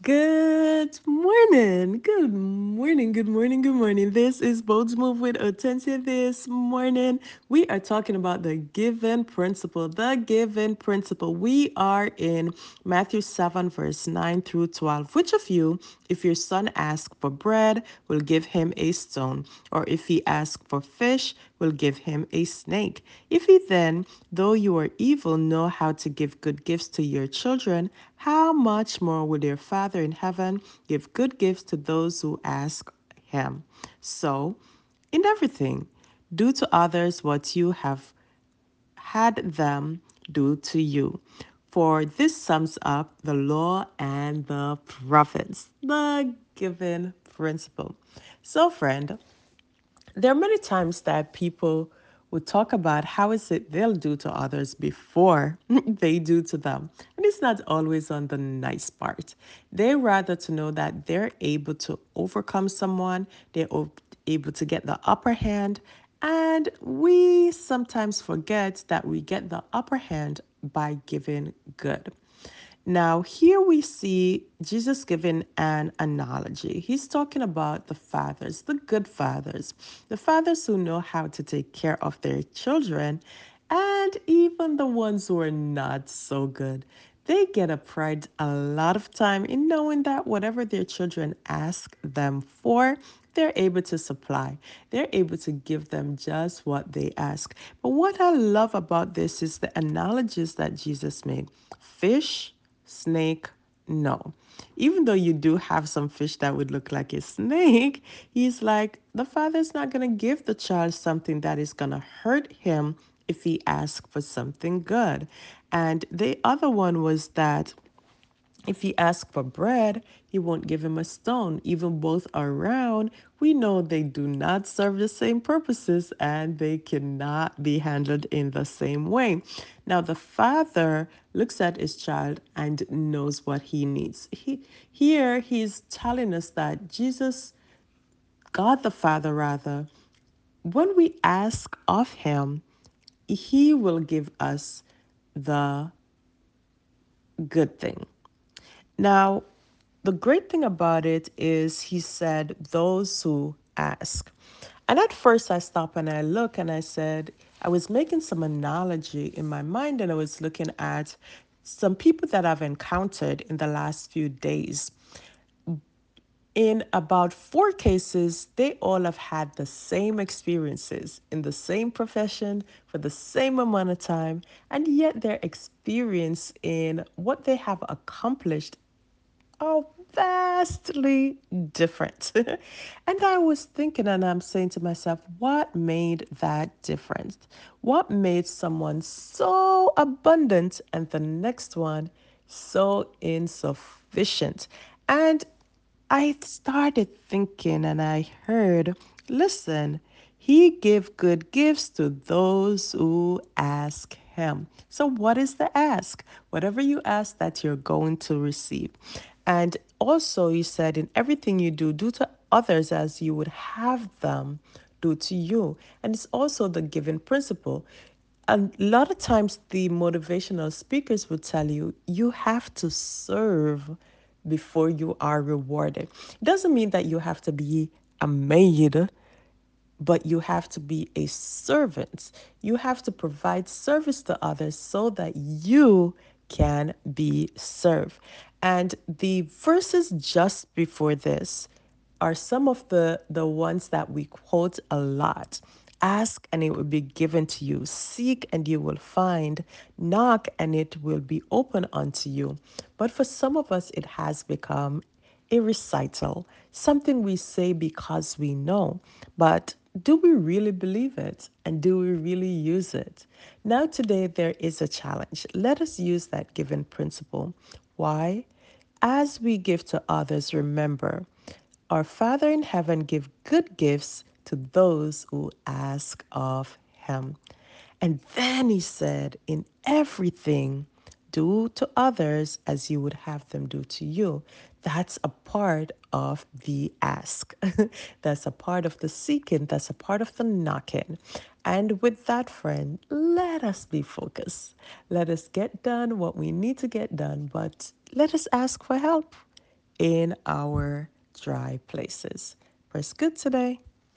Good morning. Good morning. Good morning. Good morning. This is Bold's Move with Otensia. This morning, we are talking about the giving principle. The giving principle. We are in Matthew 7, verse 9 through 12. Which of you, if your son asks for bread, will give him a stone? Or if he asks for fish, will give him a snake? If he then, though you are evil, know how to give good gifts to your children, how much more will your Father in heaven give good gifts to those who ask him? So, in everything, do to others what you have had them do to you. For this sums up the law and the prophets, the giving principle. So, friend, there are many times that people would talk about how is it they'll do to others before they do to them. It's not always on the nice part. They rather to know that they're able to overcome someone, they're able to get the upper hand, and we sometimes forget that we get the upper hand by giving good. Now, here we see Jesus giving an analogy. He's talking about the fathers, the good fathers, the fathers who know how to take care of their children, and even the ones who are not so good. They get a pride a lot of time in knowing that whatever their children ask them for, they're able to supply. They're able to give them just what they ask. But what I love about this is the analogies that Jesus made. Fish, snake, no. Even though you do have some fish that would look like a snake, he's like, the father's not going to give the child something that is going to hurt him if he asks for something good. And the other one was that if he asks for bread, he won't give him a stone. Even both are round, we know they do not serve the same purposes and they cannot be handled in the same way. Now, the father looks at his child and knows what he needs. He, here, he's telling us that Jesus, God the Father, rather, when we ask of him, he will give us the good thing. Now, the great thing about it is he said, those who ask. And at first I stopped and I look and I said, I was making some analogy in my mind and I was looking at some people that I've encountered in the last few days. In about four cases, they all have had the same experiences in the same profession for the same amount of time, and yet their experience in what they have accomplished are vastly different. and I was thinking, and I'm saying to myself, what made that difference? What made someone so abundant and the next one so insufficient? And I started thinking and I heard, listen, he give good gifts to those who ask him. So what is the ask? Whatever you ask that you're going to receive. And also he said in everything you do, do to others as you would have them do to you. And it's also the giving principle. A lot of times the motivational speakers would tell you you have to serve before you are rewarded. It doesn't mean that you have to be a maid, but you have to be a servant. You have to provide service to others so that you can be served. And the verses just before this are some of the, the ones that we quote a lot. Ask and it will be given to you. Seek and you will find. Knock and it will be open unto you. But for some of us, it has become a recital, something we say because we know. But do we really believe it? And do we really use it? Now, today, there is a challenge. Let us use that giving principle. Why? As we give to others, remember, our Father in heaven give good gifts to those who ask of him. And then he said, in everything, do to others as you would have them do to you. That's a part of the ask. That's a part of the seeking. That's a part of the knocking. And with that, friend, let us be focused. Let us get done what we need to get done, but let us ask for help. in our dry places. Press good today.